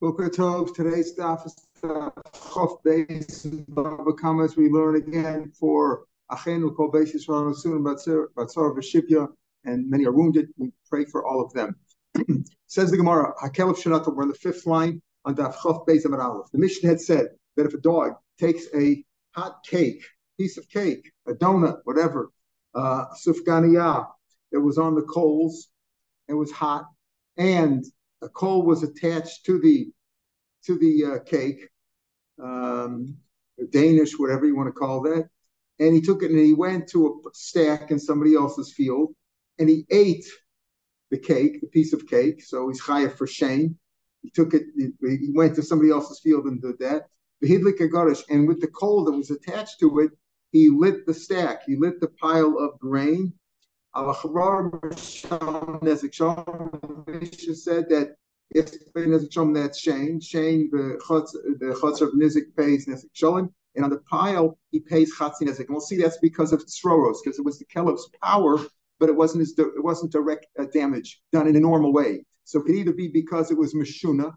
Boker Tov, today's staff is Chof Beis Baba as we learn again for Achenu Kol Beis Yisrael Soon Batzar Veshipya, and many are wounded. We pray for all of them. Says the Gemara, Hakel of Shanata, we're on the fifth line on Daf Chof Beis Amar Aleph. The mission had said that if a dog takes a hot cake, piece of cake, a donut, whatever, uh, sufganiyah, that was on the coals, it was hot, and a coal was attached to the to the uh, cake, um, Danish, whatever you want to call that. And he took it and he went to a stack in somebody else's field, and he ate the cake, the piece of cake. So he's chayav for shame. He took it. He went to somebody else's field and did that. And with the coal that was attached to it, he lit the stack. He lit the pile of grain said that if that's Shane, Shane the chutz of Nizik pays Nizik Shalom, and on the pile he pays Chatzi Nizik. And we'll see that's because of Sroros, because it was the Kelev's power, but it wasn't his, it wasn't direct uh, damage done in a normal way. So it could either be because it was Mashuna,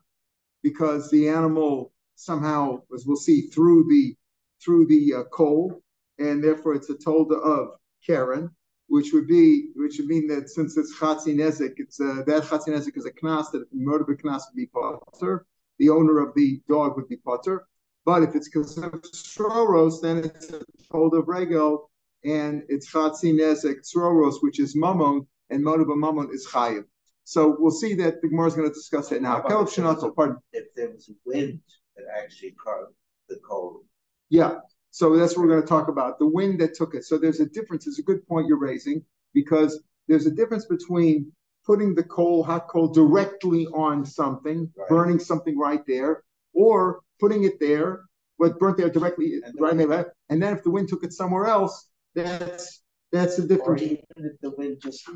because the animal somehow, as we'll see, through the through the uh, coal, and therefore it's a tolda of Karen, which would be, which would mean that since it's chatzi nezik, it's uh, that chatzi nezik is a knas that if murder the knas would be potter, the owner of the dog would be potter. But if it's of sroros, then it's a hold of regel, and it's chatzi nezik sroros, which is mamon, and motive mamon is chayiv. So we'll see that the Gemara is going to discuss that now. Pardon. If there was wind that actually caused the cold. Yeah, so that's what we're going to talk about the wind that took it. So there's a difference. It's a good point you're raising because there's a difference between putting the coal, hot coal, directly on something, right. burning something right there, or putting it there, but burnt there directly and right there. And then if the wind took it somewhere else, that's that's the difference. Or even if the wind just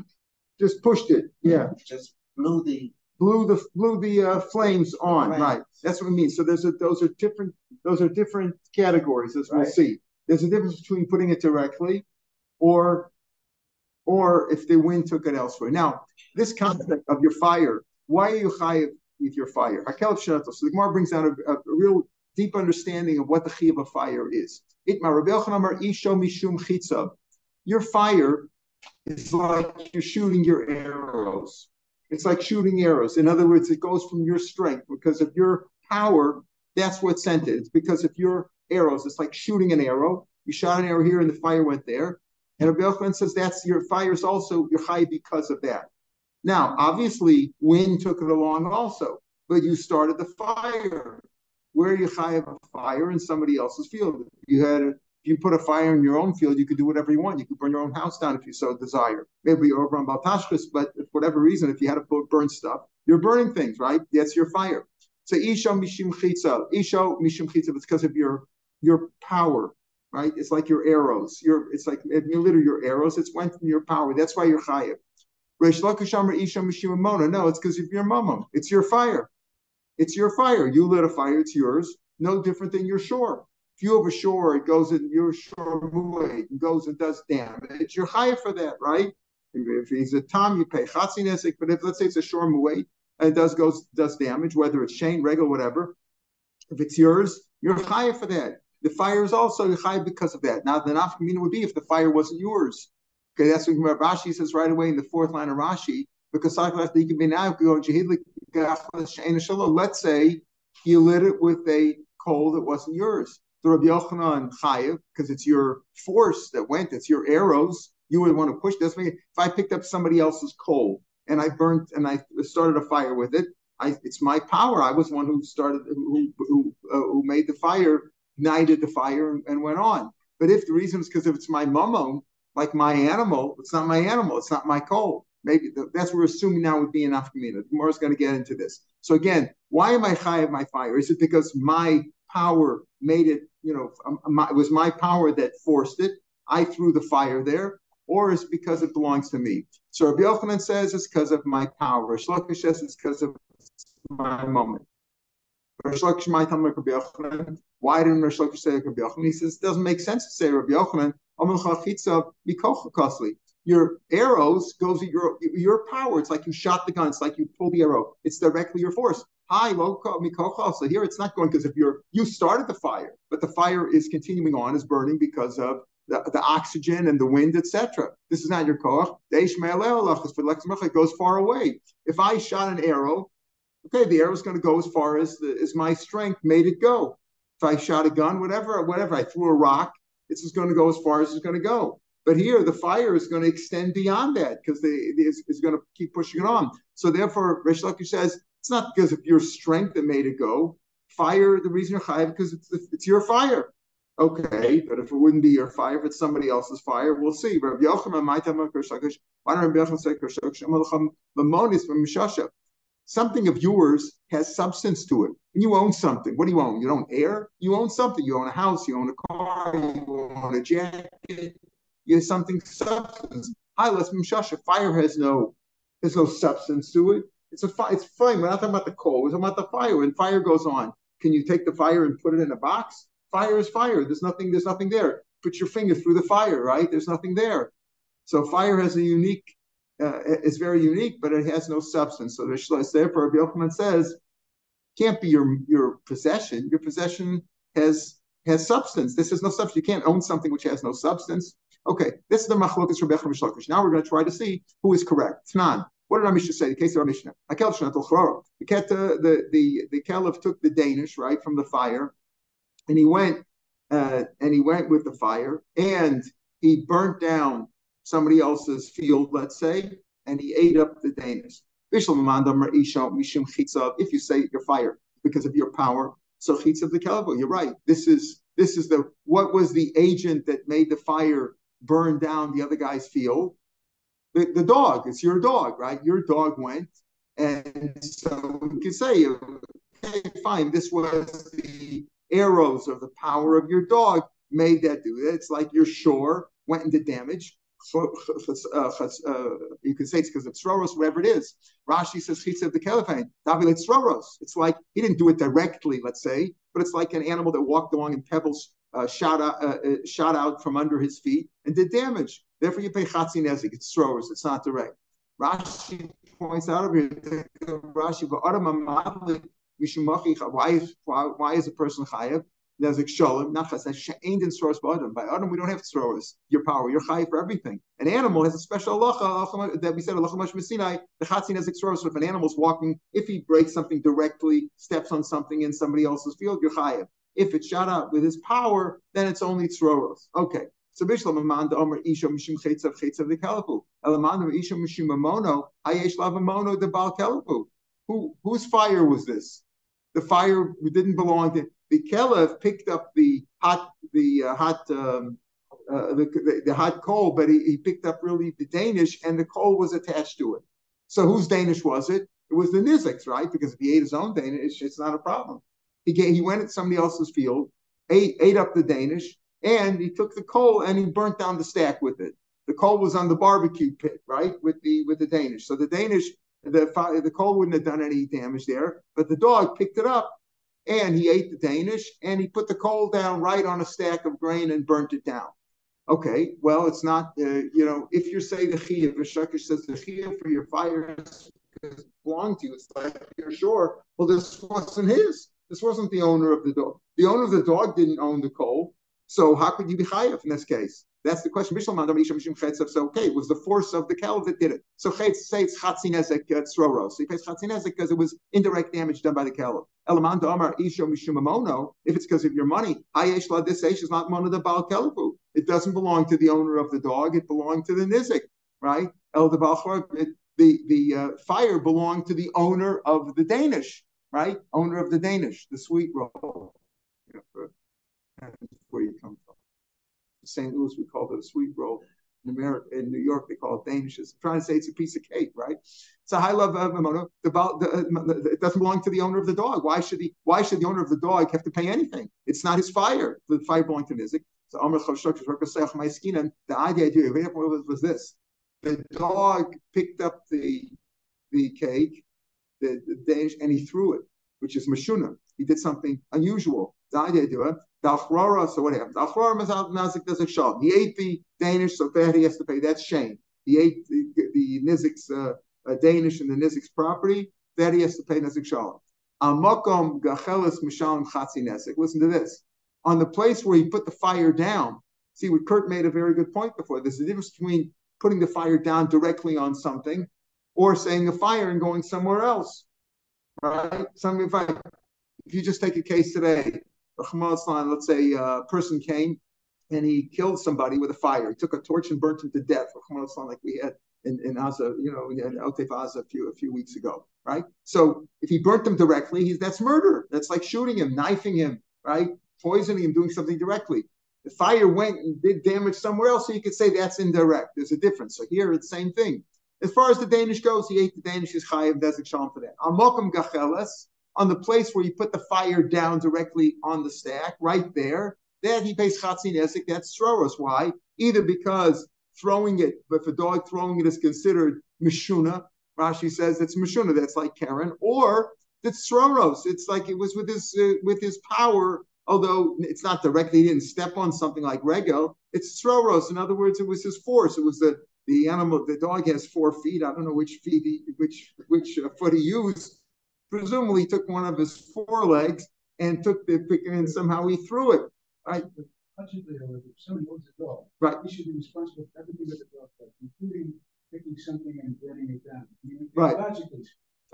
just pushed it, yeah, just blew the blew the blew the uh, flames on. Right. right. That's what it means. So there's a those are different those are different categories as right. we'll see. There's a difference between putting it directly or or if the wind took it elsewhere. Now, this concept of your fire, why are you chayiv with your fire? Hakel So the Gemara brings out a, a, real deep understanding of what the chiyav of fire is. Your fire is like you're shooting your arrows. It's like shooting arrows. In other words, it goes from your strength because of your power. That's what sent it. It's because of your arrows. It's like shooting an arrow. You shot an arrow here and the fire went there. And Rabbi Yochanan says that's your fire is also your high because of that. Now, obviously, wind took it along also, but you started the fire. Where you high of a fire in somebody else's field? You had you put a fire in your own field, you could do whatever you want. You could burn your own house down if you so desire. Maybe you're over on Bal Tashchis, but for whatever reason, if you had to burn stuff, you're burning things, right? That's your fire. So Isha Mishim Chitza. Isha Mishim Chitza, it's because of your your power, right? It's like your arrows. Your it's like literally your arrows, it's went from your power. That's why you're chayiv. Reish Lakashamar Isha Mishim Mona. No, it's because of your mama. It's your fire. It's your fire. You lit a fire, it's yours. No different than your shore. If you have a shore, it goes in your shore muay, and goes and does damage. You're high for that, right? If he's a tom, you pay chatzinesik. But if let's say it's a shore muay and it does goes does damage, whether it's chain, regular, whatever, if it's yours, you're high for that. The fire is also high because of that. Now the nafkamina would be if the fire wasn't yours. Okay, that's what Rashi says right away in the fourth line of Rashi. Because let's say you lit it with a coal that wasn't yours the Rabbi Yochanan Chayev, because it's your force that went, it's your arrows, you would want to push this. If I picked up somebody else's coal and I burnt and I started a fire with it, I, it's my power. I was one who started, who who, uh, who made the fire, ignited the fire, and, and, went on. But if the reason is because if it's my mummo, like my animal, it's not my animal, it's not my coal. Maybe the, that's what we're assuming now would be enough. The is going to get into this. So again, why am I high of my fire? Is it because my power made it, you know, um, my, it was my power that forced it. I threw the fire there, or is because it belongs to me. So Rabbi Yochanan says it's because of my power. Rish says it's because of my moment. Rish Lakish might Rabbi Yochanan. Why didn't Rish say Rabbi Yochanan? He says it doesn't make sense to say Rabbi Yochanan. Your arrows goes your your power. It's like you shot the gun. It's like you pull the arrow. It's directly your force. Hi, mikochal. So here it's not going because if you're you started the fire, but the fire is continuing on, is burning because of the, the oxygen and the wind, etc. This is not your koch. It goes far away. If I shot an arrow, okay, the arrow is going to go as far as the, as my strength made it go. If I shot a gun, whatever, whatever, I threw a rock, it's just going to go as far as it's going to go. But here, the fire is going to extend beyond that because it's, it's going to keep pushing it on. So therefore, Rish Lakish says it's not because of your strength that made it go. Fire, the reason you're high because it's it's your fire. Okay, but if it wouldn't be your fire, if it's somebody else's fire, we'll see. Something of yours has substance to it. And you own something. What do you own? You own air? You own something. You own a house, you own a car, you own a jacket, you have something substance. I let's Mshasha. Fire has no there's no substance to it. It's a fire. It's flame. We're not talking about the coal. We're talking about the fire. When fire goes on, can you take the fire and put it in a box? Fire is fire. There's nothing. There's nothing there. Put your finger through the fire, right? There's nothing there. So fire has a unique. Uh, it's very unique, but it has no substance. So therefore, Rabbi says, can't be your your possession. Your possession has has substance. This is no substance. You can't own something which has no substance. Okay, this is the machlokas Rebbe Mishlakish. Now we're going to try to see who is correct. Tnan. What did our Mishnah say? The case of our Mishnah. The the the the kelev took the Danish right from the fire, and he went uh, and he went with the fire, and he burnt down somebody else's field, let's say, and he ate up the Danish. If you say you're fired because of your power, so chitz of the kelev, you're right. This is this is the what was the agent that made the fire burn down the other guy's field. The, the dog, it's your dog, right? Your dog went. And so we can say, okay, fine, this was the arrows of the power of your dog made that do it. It's like your shore went into damage. Uh, uh, you can say it's because of Sroros, whatever it is. Rashi says Chitza of the Caliphane. David Sroros. It's like he didn't do it directly, let's say, but it's like an animal that walked along and pebbles uh, shot out uh, uh, shot out from under his feet and did damage. Therefore, you pay chatzin nezik. It's tzroros. It's not direct. Rashi points out over here. Rashi, why why, is a person chayav? Like shalom, nachas, ain't in source adam, By Adam, we don't have tzroros. Your power, you're high for everything. An animal has a special halacha that we said halacha mash mesinai. The chatzin has tzroros. So if an animal's walking, if he breaks something directly, steps on something in somebody else's field, you're chayav. If it's shot out with his power, then it's only tzroros. Okay. Who whose fire was this? The fire didn't belong to the Kelev picked up the hot the uh, hot um, uh, the, the, the, hot coal, but he, he picked up really the Danish, and the coal was attached to it. So whose Danish was it? It was the Niziks, right? Because if he ate his own Danish, it's not a problem. He gave, he went at somebody else's field, ate, ate up the Danish, and he took the coal and he burnt down the stack with it. The coal was on the barbecue pit, right, with the with the Danish. So the Danish, the the coal wouldn't have done any damage there, but the dog picked it up and he ate the Danish and he put the coal down right on a stack of grain and burnt it down. Okay, well, it's not, uh, you know, if you say the chiyuv, Rishakish says the chiyuv for your fire belong to you, it's like you're sure, well, this wasn't his. This wasn't the owner of the dog. The owner of the dog didn't own the coal. So how could you be chayav in this case? That's the question. So okay, it was the force of the cow that did it. So say it's chatzinezek tzroro. So he pays chatzinezek because it was indirect damage done by the cow. Elamanda Amar Isho Mishumamono. If it's because of your money, Hayesh La this is not one of the Baal Kelavu. It doesn't belong to the owner of the dog. It belonged to the nizik, right? El the the the uh, fire belonged to the owner of the Danish right? Owner of the Danish, the sweet roll. where you come from. St. Louis, we call it a sweet roll. In America, in New York, they call it Danish. Trying to say it's a piece of cake, right? It's a high level uh, of uh, the, it doesn't belong to the owner of the dog. Why should he? Why should the owner of the dog have to pay anything? It's not his fire. The fire belonged to Nizik. So Amr the idea was this: the dog picked up the the cake the, the Danish, and he threw it, which is Mashuna. He did something unusual. The idea it. So what happened? Dalchrora Mazik a shot. He ate the Danish, so that he has to pay. That's shame. He ate the, the Nizik's uh, uh, Danish and the Nizik's property. That he has to pay Nizik Shalom. Amakom gachelis mishalim chatzi Listen to this. On the place where he put the fire down, see what Kurt made a very good point before. There's a difference between putting the fire down directly on something or saying a fire and going somewhere else. Right? Some if I if you just take a case today, let's say a person came and he killed somebody with a fire. He took a torch and burnt him to death, like we had in, in Aza, you know, in Otef Aza a few a few weeks ago, right? So if he burnt them directly, he's that's murder. That's like shooting him, knifing him, right? Poisoning him, doing something directly. The fire went and did damage somewhere else, so you could say that's indirect. There's a difference. So here it's the same thing. As far as the Danish goes, he ate the Danish is chayiv desik shalom for that. Amokum gacheles on the place where you put the fire down directly on the stack, right there. That he pays chatzin esik. That's sroros. Why? Either because throwing it, but a dog throwing it is considered mishuna, Rashi says it's mishuna. That's like Karen, or it's sroros. It's like it was with his uh, with his power. Although it's not directly, he didn't step on something like regel. It's sroros. In other words, it was his force. It was the the animal. The dog has four feet. I don't know which feet, he, which which uh, foot he used. Presumably, took one of his forelegs and took the pick and somehow he threw it. Right consciously or if somebody owns a dog, right. he should be responsible for everything that the dog does, including picking something and burning it down. I mean, right. Logically.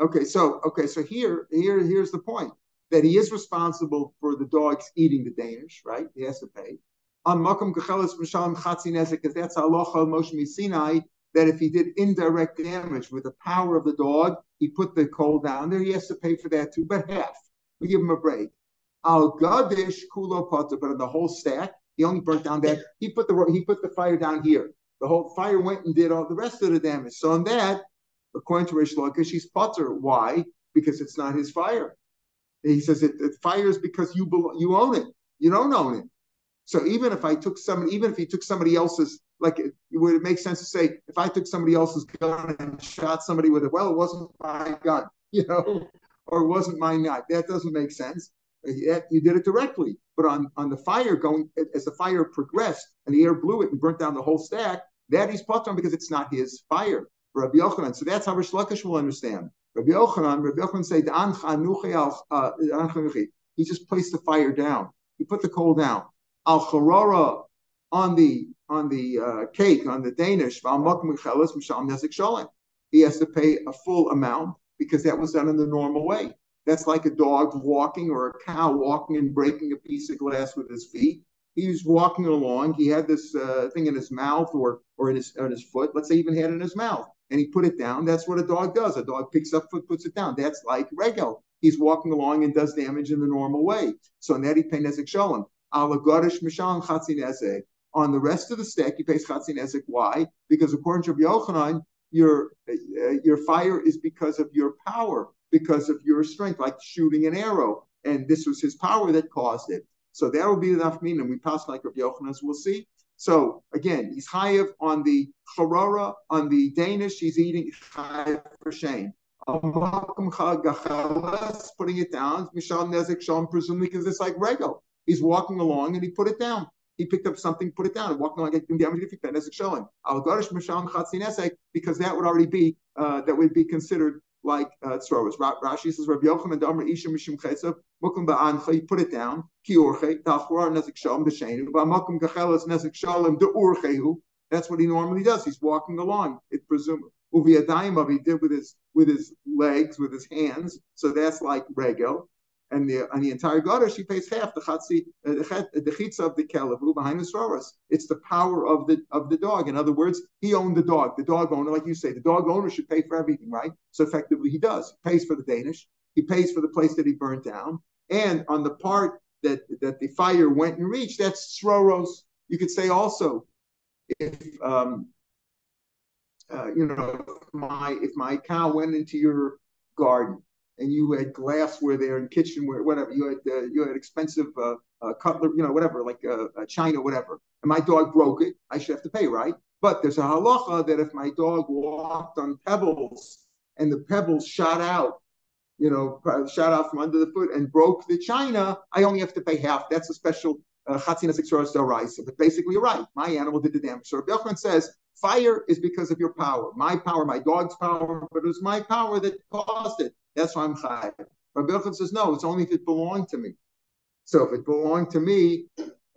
Okay, so okay, so here, here, here's the point that he is responsible for the dogs eating the Danish, right? He has to pay. On Makom Kachelis Mishalim Chatzin because that's Halacha Moshe Sinai, that if he did indirect damage with the power of the dog, he put the coal down there, he has to pay for that too, but half. We give him a break. Al Gadish Kulo Potter, but on the whole stack, he only burnt down that. He put the he put the fire down here. The whole fire went and did all the rest of the damage. So on that, according to Rish Lakish, he's Potter. Why? Because it's not his fire. He says it, it fires because you you own it. You don't own it. So even if I took some, even if he took somebody else's, like it, would it make sense to say if I took somebody else's gun and shot somebody with it? Well, it wasn't my gun, you know, or it wasn't my knife. That doesn't make sense you did it directly. But on, on the fire going, as the fire progressed and the air blew it and burnt down the whole stack, that he's patron because it's not his fire. Rabbi Yochanan. So that's how Rish Lakish will understand. Rabbi Yochanan, Rabbi Yochanan say, uh, he just placed the fire down. He put the coal down. Al Charora on the on the uh, cake, on the Danish, he has to pay a full amount because that was done in the normal way. That's like a dog walking or a cow walking and breaking a piece of glass with his feet. He was walking along. He had this uh, thing in his mouth or or in his on his foot. Let's say even had it in his mouth, and he put it down. That's what a dog does. A dog picks up foot, puts it down. That's like regel. He's walking along and does damage in the normal way. So Neti pay nezek shalom. On the rest of the stack, he pays chatzin ezek. Why? Because according to Rabbi Yochanan, your uh, your fire is because of your power because of your strength, like shooting an arrow. And this was his power that caused it. So that will be the nafmin, and we pass like Rabbi Yochanan, as we'll see. So again, he's chayiv on the charora, on the Danish, he's eating chayiv for shame. Putting it down, Mishal Nezek Shalom, presumably because it's like Rego. He's walking along and he put it down. He picked up something, put it down, and walking along, getting damage if he Nezek Shalom. Al Garish Mishal Chatzin because that would already be, uh, that would be considered like uh, tzroros. Rashi says Rabbi Yochanan Damar Isha Mishum Chesef Mukum Ba'ancha. Put it down. Kiorche Tachwar Nezik Shalom B'Sheinu Ba'Mukum Gachelas Nezik Shalom De'urchehu. That's what he normally does. He's walking along. It presumes Uviyadayim he did with his with his legs, with his hands. So that's like regel and the and the entire gutter she pays half the chatzi uh, the of the kelevu behind the sroras. It's the power of the of the dog. In other words, he owned the dog. The dog owner, like you say, the dog owner should pay for everything, right? So effectively, he does. He pays for the Danish. He pays for the place that he burned down, and on the part that that the fire went and reached, that's sroros. You could say also, if um, uh, you know, if my if my cow went into your garden and you had glassware there and kitchenware, whatever. You had uh, you had expensive uh, uh, cutlery, you know, whatever, like uh, uh, china, whatever. And my dog broke it, I should have to pay, right? But there's a halacha that if my dog walked on pebbles and the pebbles shot out, you know, shot out from under the foot and broke the china, I only have to pay half. That's a special chatzina sixoras del rice. But basically, you're right. My animal did the damage. So Rabbi says fire is because of your power. My power, my dog's power, but it was my power that caused it. That's why I'm chayiv. Rabbi Yochanan says, no, it's only if it belonged to me. So if it belonged to me,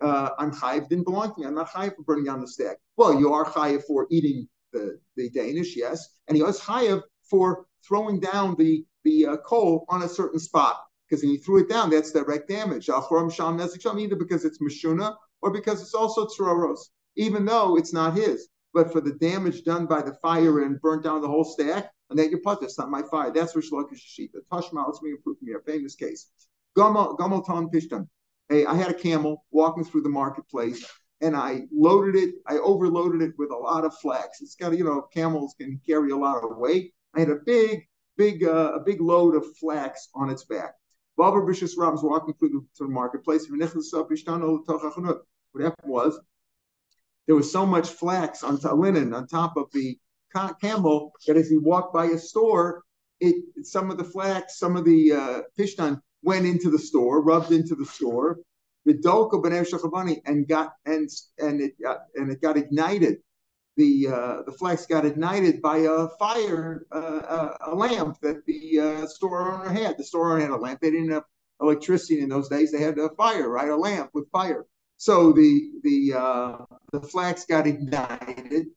uh, I'm chayiv. Didn't belong to me. I'm not chayiv for burning down the stack. Well, you are chayiv for eating the, the Danish, yes, and he was chayiv for throwing down the the uh, coal on a certain spot because when you threw it down, that's direct damage. Either because it's mashuna or because it's also tzoros, even though it's not his. But for the damage done by the fire and burnt down the whole stack, and then you put this not my fire. That's Rish Lakish Shita. Tashma, let's me proof me a famous case. Gamal Ton Pishtan. Hey, I had a camel walking through the marketplace and I loaded it, I overloaded it with a lot of flax. It's got, you know, camels can carry a lot of weight. I had a big, big, uh, a big load of flax on its back. Baba Bishus Ram was walking through the, through the marketplace. What happened was there was so much flax on linen on top of the camel that as he walked by a store, it some of the flax, some of the uh, pishtan went into the store, rubbed into the store, and got and and it got and it got ignited. The uh, the flax got ignited by a fire, uh, a lamp that the uh, store owner had. The store owner had a lamp. They didn't have electricity in those days. They had a fire, right? A lamp with fire. So the the uh, the flax got ignited,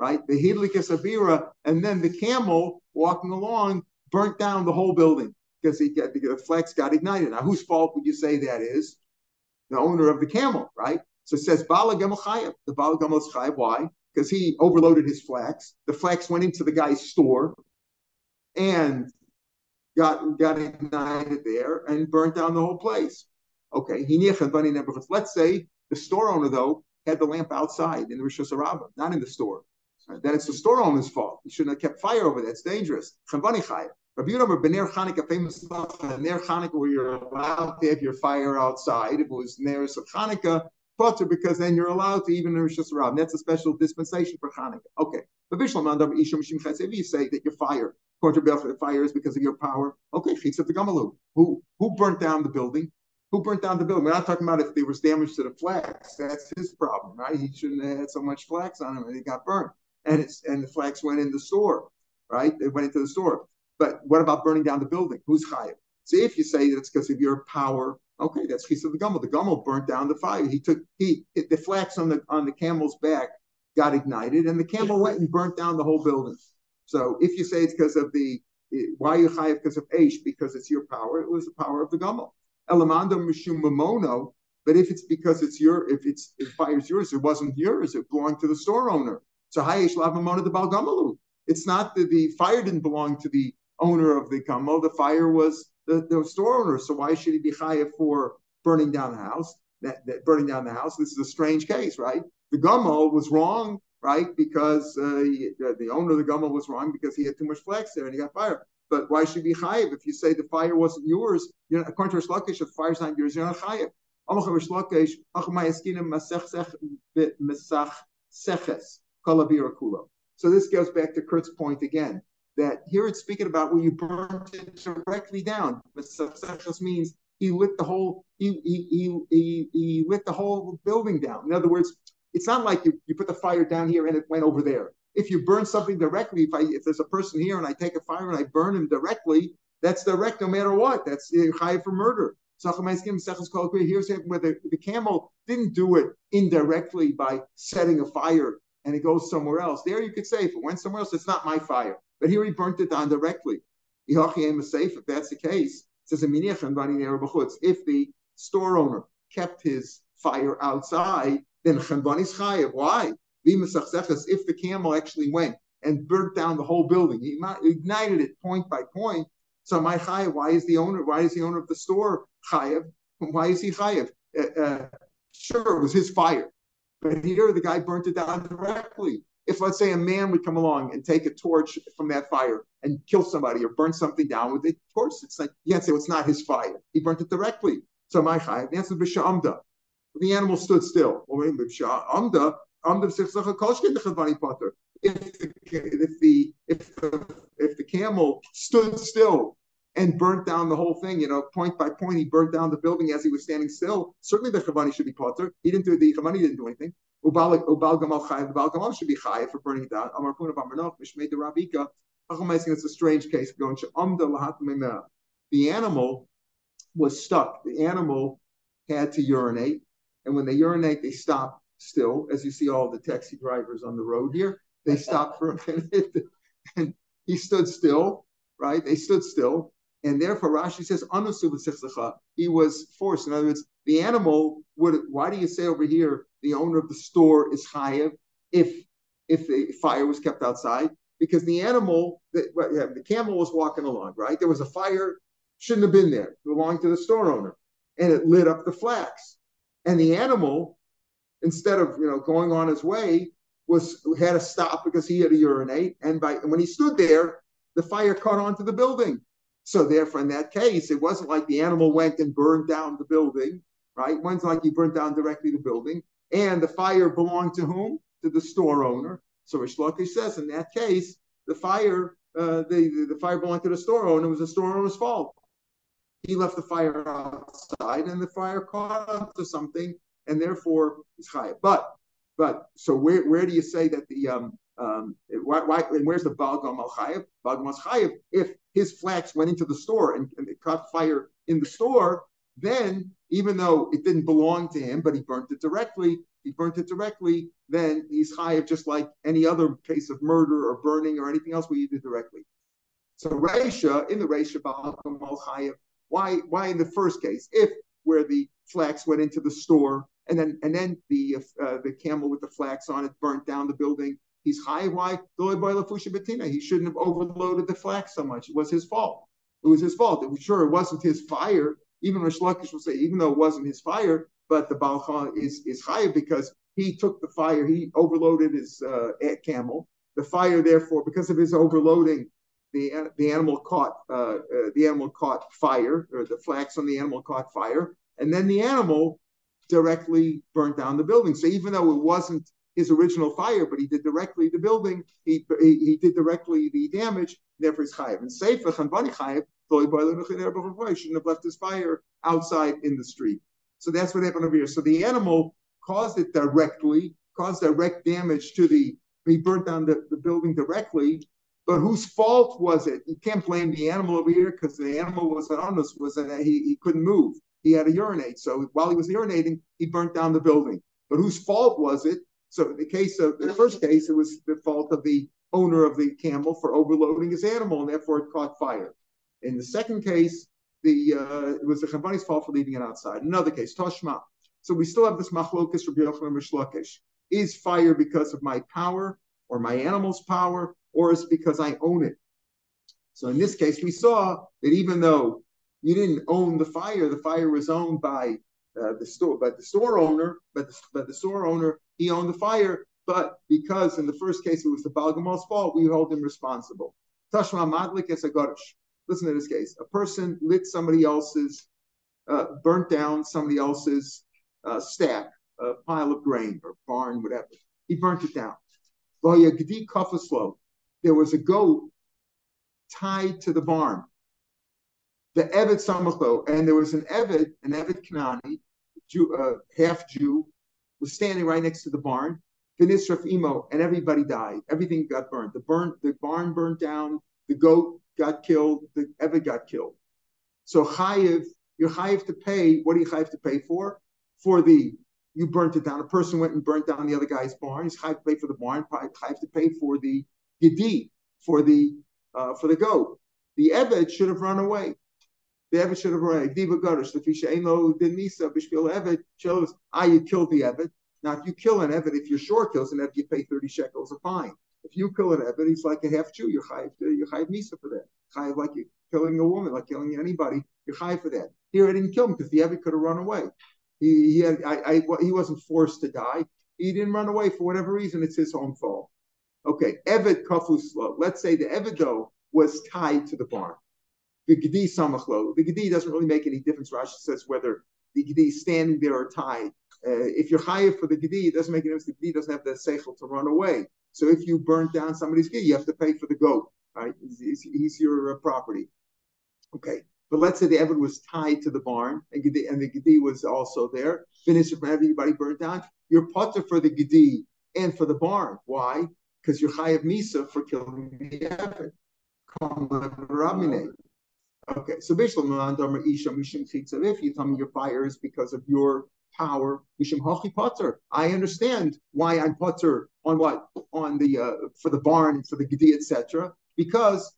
right? The hidlikas abira, and then the camel walking along burnt down the whole building because he got the flax got ignited. Now, whose fault would you say that is? The owner of the camel, right? So it says Bala Chayev. The Bala is Chayev. Why? Because he overloaded his flax. The flax went into the guy's store and got got ignited there and burnt down the whole place. Okay, let's say the store owner though had the lamp outside in the Rosh Hashanah, not in the store. Right? Then it's the store owner's fault. He shouldn't have kept fire over there. It's dangerous. Rabbi Yehuda Bener Chanukah, famous stuff, Ner Chanukah, where you're allowed to have your fire outside. It was Neris of Chanukah, Potter, because then you're allowed to even Rosh Hashanah. That's a special dispensation for Chanukah. Okay. But if you say that your fire, according to the fire is because of your power, okay, Chitzat the Gamalu. Who who burnt down the building? Who burnt down the building? We're not talking about if there was damage to the flax. That's his problem, right? He shouldn't have had so much flax on him and he got burnt. And it's and the flax went in the store, right? It went into the store. But what about burning down the building? Who's chayiv? So if you say that it's because of your power, okay, that's chis of the gummel. The gummel burnt down the fire. He took he the flax on the on the camel's back got ignited, and the camel went and burnt down the whole building. So if you say it's because of the why you chayiv because of Aish, because it's your power, it was the power of the gummel. Elamando mishum mamono. But if it's because it's your, if it's if fire's yours, it wasn't yours. It belonged to the store owner. The. It's not that the fire didn't belong to the owner of the Kamal. The fire was the, the store owner. So why should he be chayav for burning down the house? That, that, burning down the house. This is a strange case, right? The Gamal was wrong, right? Because uh, he, the owner of the Gamal was wrong because he had too much flax there and he got fired. But why should he be chayiv if you say the fire wasn't yours? You're not, according to Rish Lakish, if the fire's not yours, you're not chayiv. So this goes back to Kurt's point again that here it's speaking about where you burnt it directly down. Sechus means he lit the whole he, he, he, he, lit the whole building down. In other words, it's not like you, you put the fire down here and it went over there. If you burn something directly, if I if there's a person here and I take a fire and I burn him directly, that's direct no matter what. That's eh, high for murder. Here's where the, the camel didn't do it indirectly by setting a fire and it goes somewhere else. There you could say if it went somewhere else, it's not my fire. But here he burnt it down directly. If that's the case, says if the store owner kept his fire outside, then chanbani's chayev. Why? If the camel actually went and burnt down the whole building, he ignited it point by point. So my chayev. Why is the owner? Why is the owner of the store chayev? Why is he chayev? Uh, uh, sure, it was his fire, but here the guy burnt it down directly if let's say a man would come along and take a torch from that fire and kill somebody or burn something down with the torch, it's like you can't say well, it's not his fire. He burnt it directly. So my chayav, the answer is b'sha'amda. The animal stood still. The if the if the if the camel stood still and burnt down the whole thing, you know, point by point, he burnt down the building as he was standing still. Certainly the Chavani should be potter. He didn't do the Chavani didn't do anything. Ubal Gamal Chayiv, the Bal should be Chayiv for burning it down. Amar Kuna Bamarnoch, Mishmei the Rabika. It's a strange case going the animal was stuck. The animal had to urinate, and when they urinate, they stop still. As you see, all the taxi drivers on the road here, they stop for a minute, and he stood still. Right? They stood still, and therefore Rashi says he was forced. In other words, the animal would. Why do you say over here the owner of the store is chayev if if the fire was kept outside? Because the animal, the, the camel was walking along, right? There was a fire, shouldn't have been there, belonged to the store owner, and it lit up the flax. And the animal, instead of you know going on his way, was had to stop because he had to urinate. And by and when he stood there, the fire caught onto the building. So therefore, in that case, it wasn't like the animal went and burned down the building, right? Wasn't like he burned down directly the building. And the fire belonged to whom? To the store owner. So Rish Lakish says in that case, the fire, uh, the, the fire belonged to the store owner. It was the store owner's fault. He left the fire outside, and the fire caught up to something, and therefore it's chayav. But but so where where do you say that the um um why, why and where's the balgam al chayav? Balgam al chayav if his flax went into the store and, and it caught fire in the store, then even though it didn't belong to him, but he burnt it directly, he burnt it directly, then he's chayiv just like any other case of murder or burning or anything else where you did directly. So Reisha, in the Reisha, chayiv. Why? Why in the first case, if where the flax went into the store and then and then the uh, the camel with the flax on it burnt down the building, he's chayiv. Why? He shouldn't have overloaded the flax so much. It was his fault. It was his fault. It was, sure, it wasn't his fire even Rish Lakish will say, even though it wasn't his fire, but the Balchan is is chayiv because he took the fire, he overloaded his uh, camel. The fire, therefore, because of his overloading, the the animal caught uh, uh, the animal caught fire, or the flax on the animal caught fire, and then the animal directly burnt down the building. So even though it wasn't his original fire, but he did directly the building, he he, he did directly the damage, therefore he's chayiv. And seifach and bani chayiv shouldn't have left his fire outside in the street. So that's what happened over here. So the animal caused it directly, caused direct damage to the, he burnt down the, the building directly, but whose fault was it? You can't blame the animal over here because the animal was honest, was that he, he couldn't move. He had to urinate. So while he was urinating, he burnt down the building. But whose fault was it? So in the case of the first case, it was the fault of the owner of the camel for overloading his animal, and therefore it caught fire. In the second case, the uh, it was the Chavani's fault for leaving it outside. Another case, Toshma. So we still have this machlokas Rabbi Yochanan Rishlakish. Is fire because of my power or my animal's power, or is it because I own it? So in this case, we saw that even though you didn't own the fire, the fire was owned by uh, the store, but the store owner, but the, but the store owner, he owned the fire. But because in the first case it was the Balgamal's fault, we hold him responsible. Tashma Madlik as a Garish. Listen to this case. A person lit somebody else's, uh, burnt down somebody else's uh, stack, a pile of grain or barn, whatever. He burnt it down. There was a goat tied to the barn. The Evet Samachlo, and there was an Evet, an Evet Kanani, Jew, uh, half Jew, was standing right next to the barn. Finisraf Imo, and everybody died. Everything got burned. The burn, the barn burned down. The goat got killed, the Eved got killed. So Chayiv, you're Chayiv to pay. What do you Chayiv to pay for? For the you burnt it down. A person went and burnt down the other guy's barn. He's chayiv to pay for the barn. Chayiv to pay for the gedi, for the uh, for the goat. The Eved should have run away. The Eved should have run away. Diva Garish, the Fisha Eno Denisa Bishpil Eved shows ah you killed the Eved. Now if you kill an Eved, if you're sure kills an Eved, you pay thirty shekels a fine. If you kill an Eved, he's like a half Jew. You're chayiv, you're misa for that. Chayiv like you killing a woman, like killing anybody. You're for that. Here I didn't kill him because the Eved could have run away. He, he had I, I he wasn't forced to die. He didn't run away for whatever reason. It's his own fault. Okay, Eved kafuslo. Let's say the Eved though was tied to the barn. The Gedi samachlo. The Gedi doesn't really make any difference. Rashi says whether the Gedi is standing there or tied. Uh, if you're chayiv for the Gedi, it doesn't make any difference. The Gedi doesn't have the seichel to run away. So if you burn down somebody's gate, you have to pay for the goat. Right? He's, he's your uh, property. Okay. But let's say the Evid was tied to the barn and, and the Gedi was also there. Finish it everybody burned down. You're potter for the Gedi and for the barn. Why? Because you're Chayav Misa for killing the Evid. Okay, so if you tell me your fire is because of your power, I understand why I'm putter on what on the uh, for the barn for the gedi etc. Because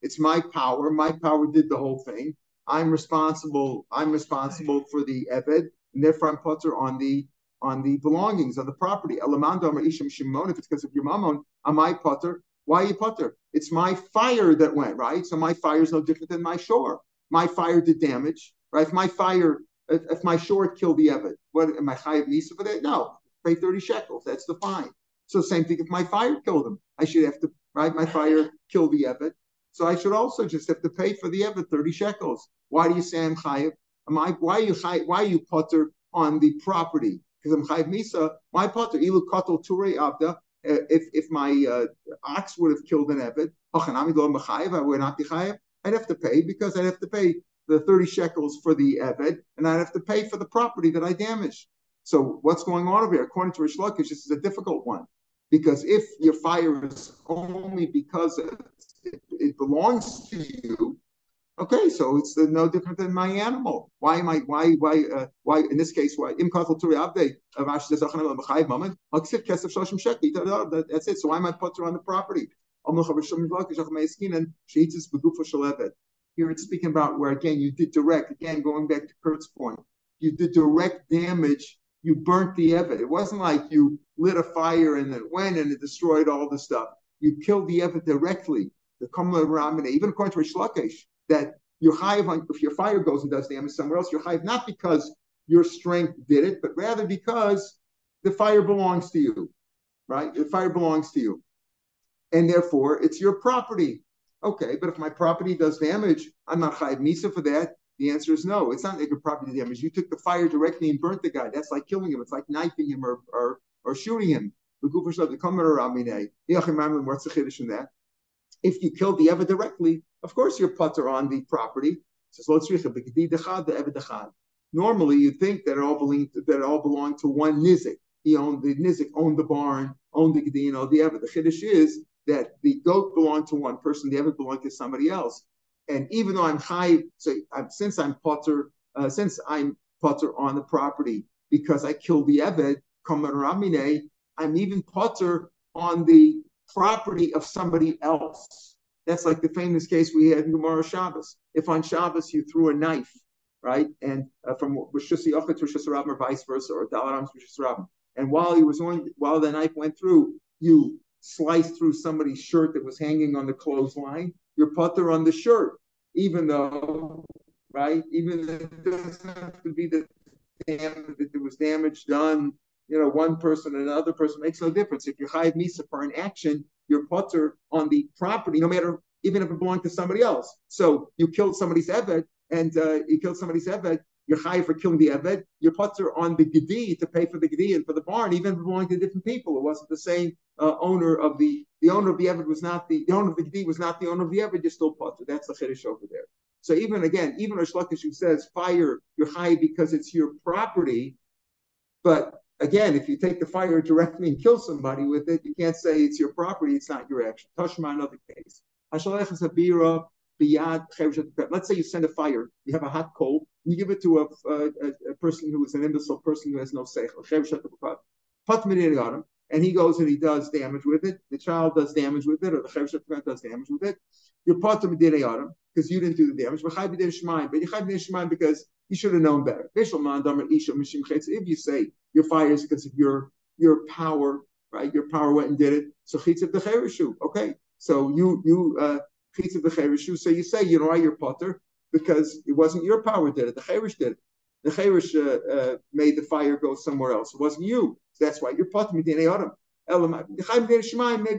it's my power. My power did the whole thing. I'm responsible. I'm responsible for the eved, and therefore I'm putter on the on the belongings of the property. If it's because of your mammon, am I putter? Why are you putter? It's my fire that went right. So my fire is no different than my shore. My fire did damage, right? If my fire, if, if my shore killed the eved, what am I chayiv nisa for that? No, pay thirty shekels. That's the fine. So same thing. If my fire killed him, I should have to right. My fire killed the eved. So I should also just have to pay for the Eved 30 shekels. Why do you say I'm chayiv? Am I, why are you chayiv, why are you putter on the property? Because I'm chayiv misa. My putter ilu katel ture avda. Uh, if if my uh, ox would have killed an Eved, I would not be chayiv. I'd have to pay because I'd have to pay the 30 shekels for the Eved, and I'd have to pay for the property that I damaged. So what's going on over here? According to Rish Lakish, this is a difficult one. Because if your fire is only because it, it belongs to you, okay, so it's no different than my animal. Why am I? Why? Why? Uh, why? In this case, why? Im kafel turi abde of ash desachanel b'chayiv moment. Haksif kesef shoshim shekli. That's it. So why am I put on the property? Here it's speaking about where again you did direct. Again, going back to Kurt's point, you did direct damage you burnt the Eved. It wasn't like you lit a fire and it went and it destroyed all the stuff. You killed the Eved directly. The Kamla Ramine, even according to Rish that your chayiv, if your fire goes and does damage somewhere else, your chayiv not because your strength did it, but rather because the fire belongs to you, right? The fire belongs to you. And therefore, it's your property. Okay, but if my property does damage, I'm not chayiv misa for that. The answer is no. It's not like a property damage. You took the fire directly and burnt the guy. That's like killing him. It's like knifing him or or, or shooting him. What's the chiddush in that? If you killed the ever directly, of course you're putter on the property. Normally, you think that it all belong that it all belonged to one nizik. He owned the nizik, owned the barn, owned the you know the ever. The chiddush is that the goat belonged to one person, the ever belonged to somebody else. And even though I'm high, so I'm, since I'm potter, uh, since I'm potter on the property because I killed the Eved, I'm even potter on the property of somebody else. That's like the famous case we had in Gemara Shabbos. If on Shabbos you threw a knife, right, and uh, from Rishus Yochet to Rishus or vice versa, or Dalaram to Rishus and while he was on, while the knife went through, you sliced through somebody's shirt that was hanging on the clothesline your putter on the shirt, even though, right? Even if it doesn't have to be the that that there was damage done, you know, one person and another person makes no difference. If you hide misa for an action, your putter on the property, no matter even if it belonged to somebody else. So you killed somebody's eved, and uh, you killed somebody's eved, you're high for killing the Eved, you're on the Gedi to pay for the Gedi and for the barn, even if it belonged to different people. It wasn't the same uh, owner of the, the owner of the Eved was not the, the owner of the Gedi was not the owner of the Eved, you're still putter. That's the Chiddush over there. So even again, even Rish Lakish who says fire, you're high because it's your property, but again, if you take the fire directly and kill somebody with it, you can't say it's your property, it's not your action. Tashma, another case. Let's say you send a fire, you have a hot coal, you give it to a, a, a person who is an imbecile person who has no seichel. And he goes and he does damage with it. The child does damage with it, or the chev does damage with it. You're part of because you didn't do the damage. But chayv because you should have known better. If you say your fire is because of your your power, right? Your power went and did it. So chitzav the Okay, so you you uh, the So you say you know why you're potter because it wasn't your power did it. The Cherish did it. The Cherish uh, uh, made the fire go somewhere else. It wasn't you. So that's why you're potter. Maybe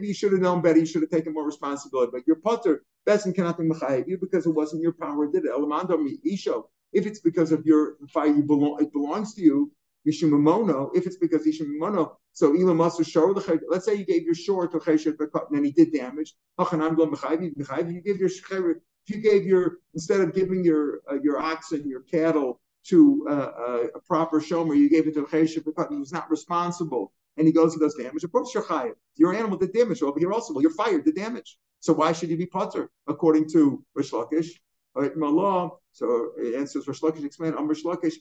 you should have known better. You should have taken more responsibility. But your potter, Bezin cannot be mechayev you because it wasn't your power did it. Elamando isho. If it's because of your fire, you belong. It belongs to you. Mishumamono. If it's because Mishumamono. So Elam show the Let's say you gave your shore to Chesed and he did damage. You give your if you gave your instead of giving your uh, your oxen, your cattle to uh, uh, a proper shomer, you gave it to chesed he was not responsible. and he goes and does damage, of course you're. Your animal did damage over here also. Well, you're fired, did damage. So why should you be potter? According to Rish Lakish, so it answers Rish Lakish explain, Am Rish Lakish,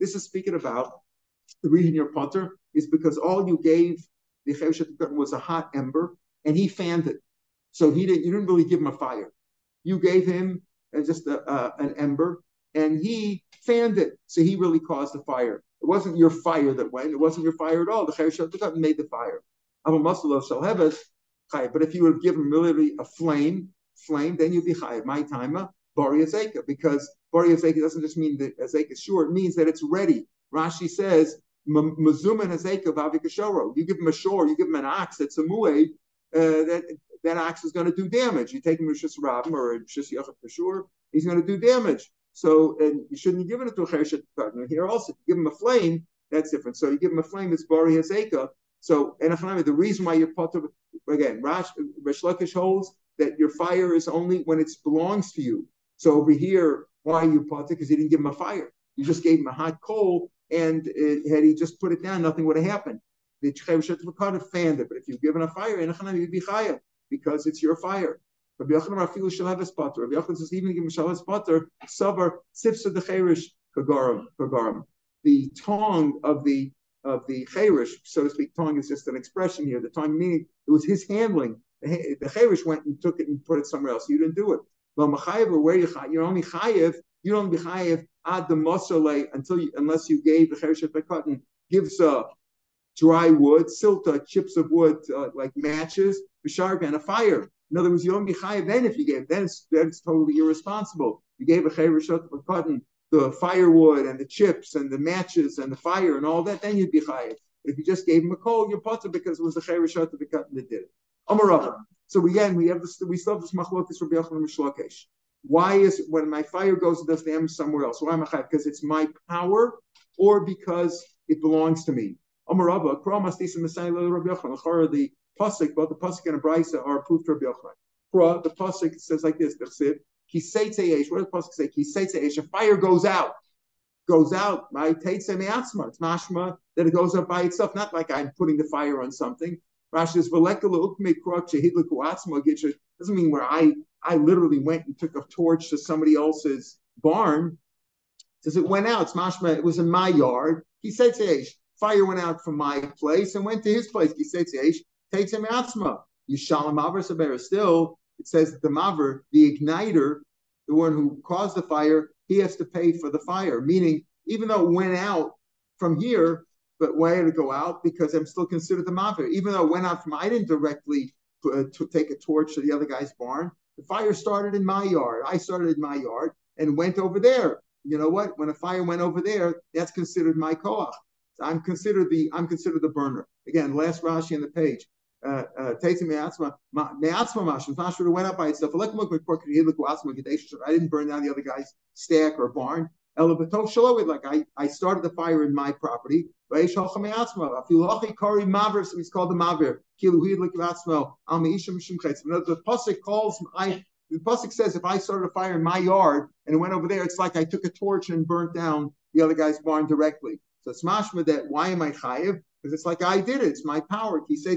This is speaking about the reason you're potter is because all you gave the Chevishat was a hot ember and he fanned it. So he didn't, you didn't really give him a fire. You gave him uh, just a, an ember and he fanned it. So he really caused the fire. It wasn't your fire that went. It wasn't your fire at all. The Chevishat made the fire. I'm a muscle of Shalheves, but if you would have given literally a flame, flame, then you'd be chayiv. My timer, Bari Azeka, because Bari Azeka doesn't just mean that Azeka is sure, it means that it's ready. Rashi says, Mazuman Azeka Vavikashoro. You give him a shore, you give him an ox that's a muay, uh, that that ox is going to do damage. You take him Shis Rabim or Shis for sure, he's going to do damage. So, and you shouldn't give it to a Chereshet Here also, you give him a flame, that's different. So you give him a flame, it's Bari Hazeka. So, and the reason why you're potter, again, Rash, Rish Lakish holds that your fire is only when it belongs to you. So over here, why you potter? Because you didn't give him a fire. You just gave him a hot coal, and it, had he just put it down, nothing would have happened. The Chayav Shetzvakar fanned it, but if you've given a fire, you'd be chayav because it's your fire. Rabbi Yochanan Rafilu Shalav Potter. Rabbi Yochanan says even give him Shalav Potter, Savar Sifsa the Cherish Kagaram. The tongue of the of the cherish, so to speak. Tongue is just an expression here. The tongue meaning it was his handling. The, the cherish went and took it and put it somewhere else. You didn't do it. Well, machayev, where you you're only chayev. You don't be chayev ad the mosale until you, unless you gave the cherish at cotton gives a dry wood, silta, chips of wood uh, like matches, bisharga, and a fire. In other words, you don't be chayev then if you gave. Then it's, then it's totally irresponsible. You gave a cherish at cotton the firewood and the chips and the matches and the fire and all that, then you'd be chayiv. If you just gave him a coal, you're potter because it was the chayrishat of the did it. Amarava. So again, we have this. We still have this machlokas from Yochanan Mishlakesh. Why is when my fire goes, it does damage somewhere else? Why am I chayiv? Because it's my power, or because it belongs to me. Amarava. The pasuk, both the pasuk and the brisa are approved for Rabbi Yochanan. The pasuk says like this: Kiseitzeish. What does the pasuk say? Kiseitzeish. A fire goes out, goes out. My teitze me'atzma. It's mashma that it goes up by itself, not like I'm putting the fire on something. Rashi says v'lekala ukme krok shehidliku atzma gitcha. Doesn't mean where I I literally went and took a torch to somebody else's barn. It says it went out. It's mashma. It was in my yard. Kiseitzeish. Fire went out from my place and went to his place. Kiseitzeish. Teitze me'atzma. Yishalom avar Still, it says the maver, the igniter, the one who caused the fire, he has to pay for the fire. Meaning, even though it went out from here, but why did it go out? Because I'm still considered the maver. Even though it went out from, I didn't directly uh, to take a torch to the other guy's barn. The fire started in my yard. I started in my yard and went over there. You know what? When a fire went over there, that's considered my koach. I'm considered the I'm considered the burner. Again, last Rashi on the page. Uh, uh, Tatum me'atzma mashim. It's went up by itself. I didn't burn down the other guy's stack or barn. Like I, I started the fire in my property. He's called the Mavir. The Pasuk calls I the Pasuk says if I started a fire in my yard and it went over there, it's like I took a torch and burnt down the other guy's barn directly. So it's mashma that why am I chayiv? Because it's like I did it. It's my power. It shows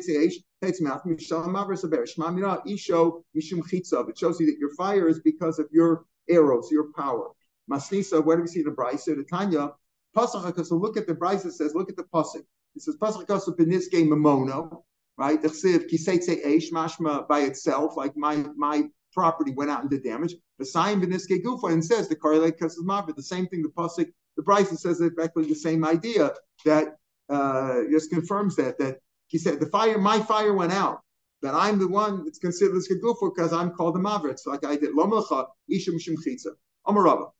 you that your fire is because of your arrows, your power. Masnisa, where do we see the Brisa? The Tanya, Pasach, so look at the Brisa says, look at the Pasuk. It says Pasach this game Mamono, right? The Chsiv, Eish, Mashma by itself, like my my property went out did damage. The sign Beniske Gufa and says the Kasuf Maver. The same thing the Pasuk, the Brisa says exactly the same idea that uh, just confirms that that he said the fire, my fire went out. That I'm the one that's considered as kegufa because I'm called the mavrit. So like I did lomlacha ishum shim chitza. Amarava.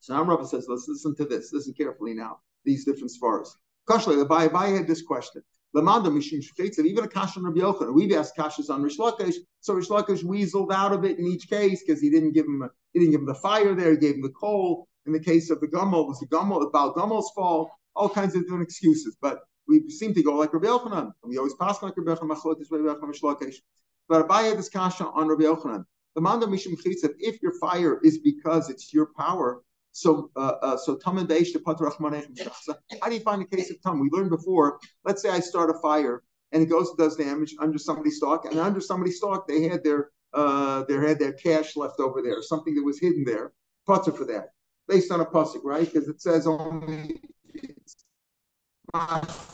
So Amarava says, let's listen to this. Listen carefully now. These different svaras. Kashla, the Bai had this question. Lamanda mishum shchitza. Even a kasha on Rabbi Yochanan. We've asked kashas on Rish Lakish. So Rish Lakish weaseled out of it in each case because he didn't give him a, he didn't give him the fire there. He gave him the coal. In the case of the Gummel, was the Gummel about Gummel's fault all kinds of different excuses. But we seem to go like Rabbi Yochanan. We always pass like Rabbi Yochanan, Machlokes, Rabbi Yochanan, Mishlokesh. But this kasha on Rabbi Yochanan. The manda mishum if your fire is because it's your power, So, uh, uh, so Tam and Beish, the Pater So how do you find the case of Tam? We learned before. Let's say I start a fire and it goes and does damage under somebody's stock, and under somebody's stock they had their uh, they had their cash left over there, something that was hidden there. Pater for that, based on a pasuk, right? Because it says only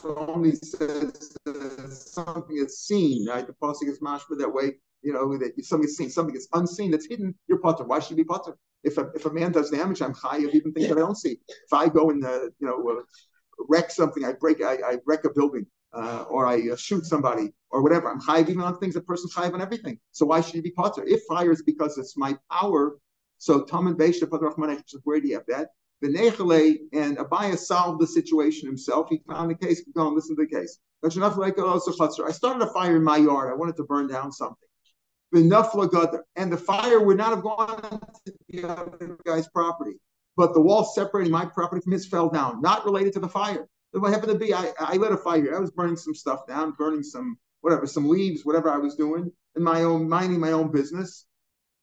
only says uh, something is seen, right? The pasuk is mashma that way. You know that something is seen, something that's unseen, that's hidden. You're potter. Why should you be potter? If a, if a man does damage, I'm high of even things that I don't see. If I go and you know uh, wreck something, I break, I, I wreck a building, uh, or I uh, shoot somebody, or whatever. I'm high even on things. A person's high on everything. So why should you be potter? If fire is because it's my power, so Tom and Beisha where do you have that? And Abaye solved the situation himself. He found the case. And listen to the case. I started a fire in my yard. I wanted to burn down something. And the fire would not have gone to the other guy's property. But the wall separating my property from his fell down, not related to the fire. What happened to be, I, I lit a fire. I was burning some stuff down, burning some whatever, some leaves, whatever I was doing, in my own minding my own business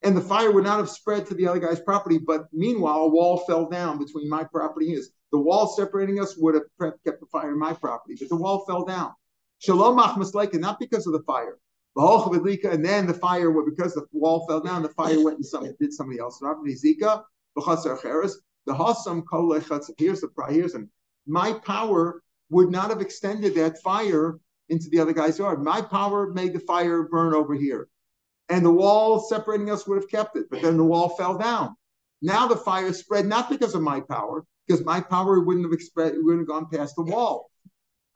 and the fire would not have spread to the other guy's property. But meanwhile, a wall fell down between my property and his. The wall separating us would have kept the fire in my property, but the wall fell down. Shalom Achmasleka, not because of the fire. And then the fire, because the wall fell down, the fire went and some, did somebody else. Zika, the Hasam Here's the here's him. My power would not have extended that fire into the other guy's yard. My power made the fire burn over here and the wall separating us would have kept it. But then the wall fell down. Now the fire spread not because of my power, because my power wouldn't have expressed, wouldn't have gone past the wall.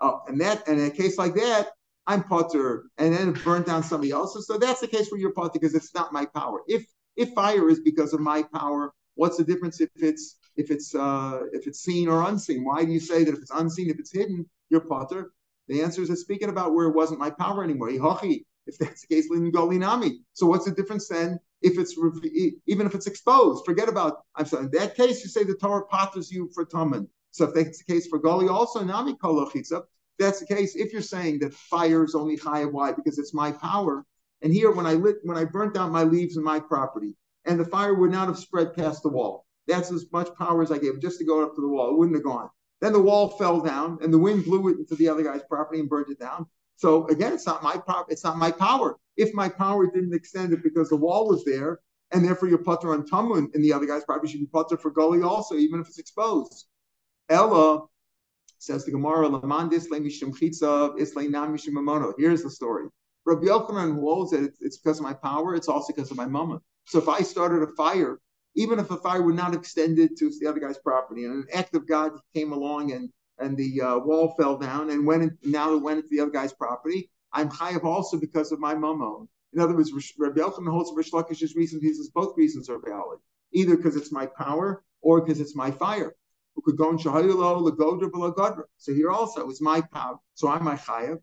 Oh, and that, and in a case like that, I'm potter, and then it burned down somebody else. So that's the case where you're potter because it's not my power. If if fire is because of my power, what's the difference if it's if it's uh, if it's seen or unseen? Why do you say that if it's unseen, if it's hidden, you're potter? The answer is it's speaking about where it wasn't my power anymore. If that's the case, Golinami. So what's the difference then if it's even if it's exposed? Forget about. I'm sorry. In that case, you say the Torah potters you for Taman. So if that's the case for Goli, also Nami Kolochitza. That's the case. If you're saying that fire is only high why because it's my power, and here when I lit when I burnt down my leaves in my property, and the fire would not have spread past the wall. That's as much power as I gave just to go up to the wall. It wouldn't have gone. Then the wall fell down, and the wind blew it into the other guy's property and burnt it down. So again, it's not my power. It's not my power. If my power didn't extend it because the wall was there, and therefore you're putter on Tamun, and the other guys probably should be putter for gully also, even if it's exposed. Ella says the Gemara, Lamandis mishum chitzav nam mishum mamono. Here's the story. Rabbi Yochanan holds that it's because of my power. It's also because of my mama. So if I started a fire, even if the fire would not extend it to the other guy's property, and an act of God came along and and the uh, wall fell down and went in, now it went into the other guy's property. I'm chayav also because of my mamon. In other words, Rabbi Yochanan holds Rish Lakish's reason. He says both reasons are valid, either because it's my power or because it's my fire. So here also it's my power, so I'm my chayav.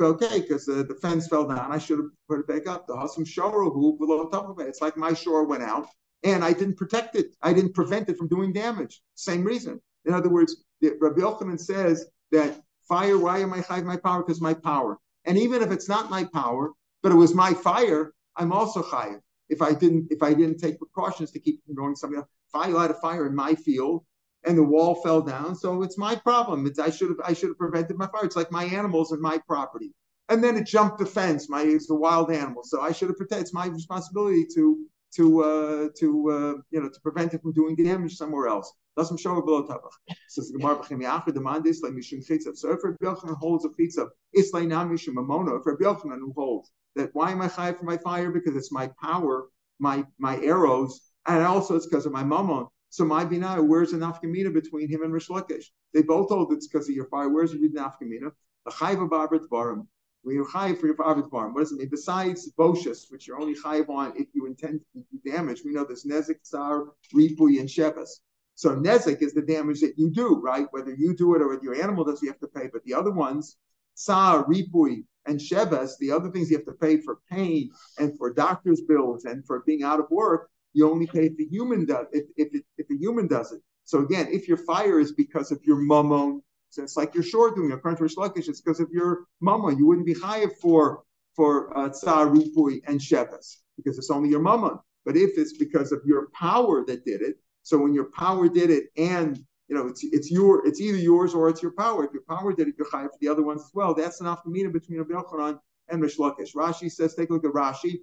Okay, because the, fence fell down, I should have put it back up. The hasam shoro below top of it. It's like my shore went out, and I didn't protect it. I didn't prevent it from doing damage. Same reason. In other words, Rabbi Yochanan says that fire, why am I hiding my power? Because my power. And even if it's not my power, but it was my fire, I'm also chayiv. If I didn't, if I didn't take precautions to keep from going something if I light a fire in my field and the wall fell down, so it's my problem. It's I should have I should have prevented my fire. It's like my animals and my property. And then it jumped the fence. My it's a wild animal, so I should have protected. It's my responsibility to to uh, to uh, you know to prevent it from doing damage somewhere else. Doesn't show below tabach. Says the Gemara b'chem yachid demand this like mishum chitzav. So if Rabbi Yochanan holds a chitzav, it's like nam mishum mamono. If Rabbi Yochanan who holds that why am I chayiv for my fire? Because it's my power, my my arrows, and also it's because of my mammon. So my bina, where's the nafkamina between him and Rish Lakish? They both hold it's because of your fire. Where's the nafkamina? The chayiv of Abrit Barim. When you're chayiv for your father's farm, what does it mean? Besides boshus, which you're only chayiv on if you intend to do damage, we know there's nezik, tsar, ripui, and shevas. So nezik is the damage that you do, right? Whether you do it or whether your animal does, you have to pay. But the other ones, tsar, ripui, and shevas, the other things you have to pay for pain and for doctor's bills and for being out of work, you only pay if the human does if if, it, if a human does it. So again, if your fire is because of your mammon, so it's like you're short doing according to Rish it's because of your mama. You wouldn't be higher for for uh, tsar, and sheves because it's only your mama. But if it's because of your power that did it, So when your power did it, and you know it's it's your it's either yours or it's your power. If your power did it, you're chayav for the other ones as well. That's enough meaning between Rabbi Yochanan and Rish Lakish. Rashi says, take a look at Rashi.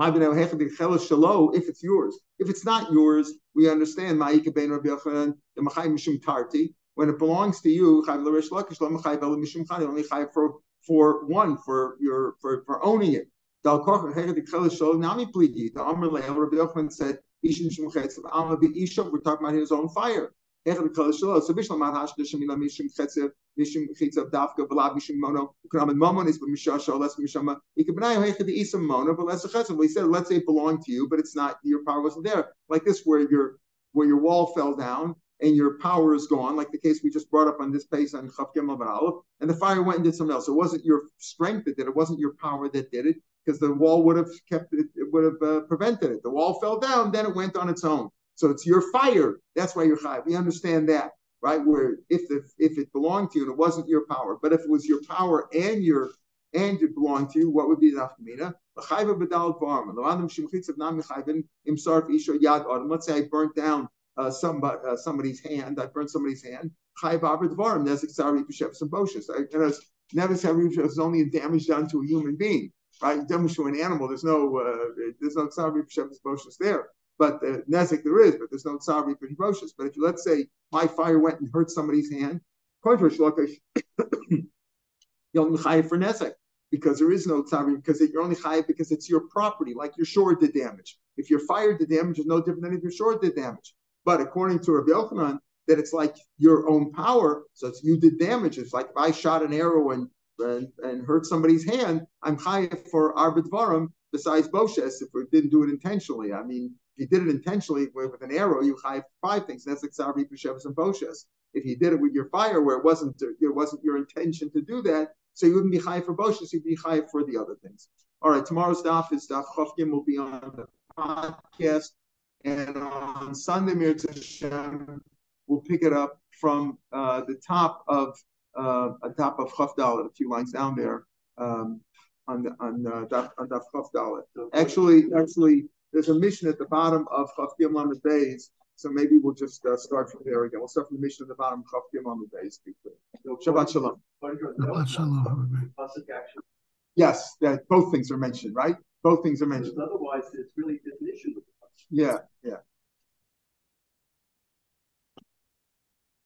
If it's yours, if it's not yours, we understand. When it belongs to you, only for for one for your for, for owning it. We're talking about his own fire. We said let's say it belonged to you, but it's not your power wasn't there. Like this where your where your wall fell down and your power is gone, like the case we just brought up on this page on Chav Gimel and the fire went and did something else. It wasn't your strength that did it, it wasn't your power that did it, because the wall would have kept it, it would have uh, prevented it. The wall fell down, then it went on its own. So it's your fire. That's why you're high. We understand that, right? Where if the if it belonged to you and it wasn't your power, but if it was your power and your and it belonged to you, what would be the afkamina? Let's say I burnt down uh, somebody, uh, somebody's hand. I burnt somebody's hand. Never is only damage done to a human being, right? Damage to an animal. There's no uh, there's no there. But the Nezek there is, but there's no Tsar Rishos. But if you, let's say my fire went and hurt somebody's hand, only chayiv for Nezek because there is no Tsar, because you're only chayiv because it's your property, like your shore did damage. If your fire did damage, is no different than if your shore did damage. But according to Rabbi Yochanan, that it's like your own power, so it's you did damage. It's like if I shot an arrow and and, and hurt somebody's hand, I'm chayiv for arbitvarim besides Boshes if we didn't do it intentionally. I mean, if you did it intentionally with, with an arrow, you hide five things. That's like Sabri Peshevas and Boshes. If you did it with your fire, where it wasn't it wasn't your intention to do that, so you wouldn't be high for Boshes, you'd be high for the other things. All right, tomorrow's daf is daf Chofkim will be on the podcast, and on Sunday, Hashem, we'll pick it up from uh, the top of uh, top of Chaf a few lines down there. Um, on the on uh, daf, on daf Actually, actually, there's a mission at the bottom of Chaf Lamed Beis, so maybe we'll just uh, start from there again. We'll start from the mission at the bottom of Chaf Lamed Beis. Shabbat Shalom. Shabbat Shalom. Yes, that both things are mentioned, right? Both things are mentioned. Otherwise, it's really an issue. Yeah, yeah.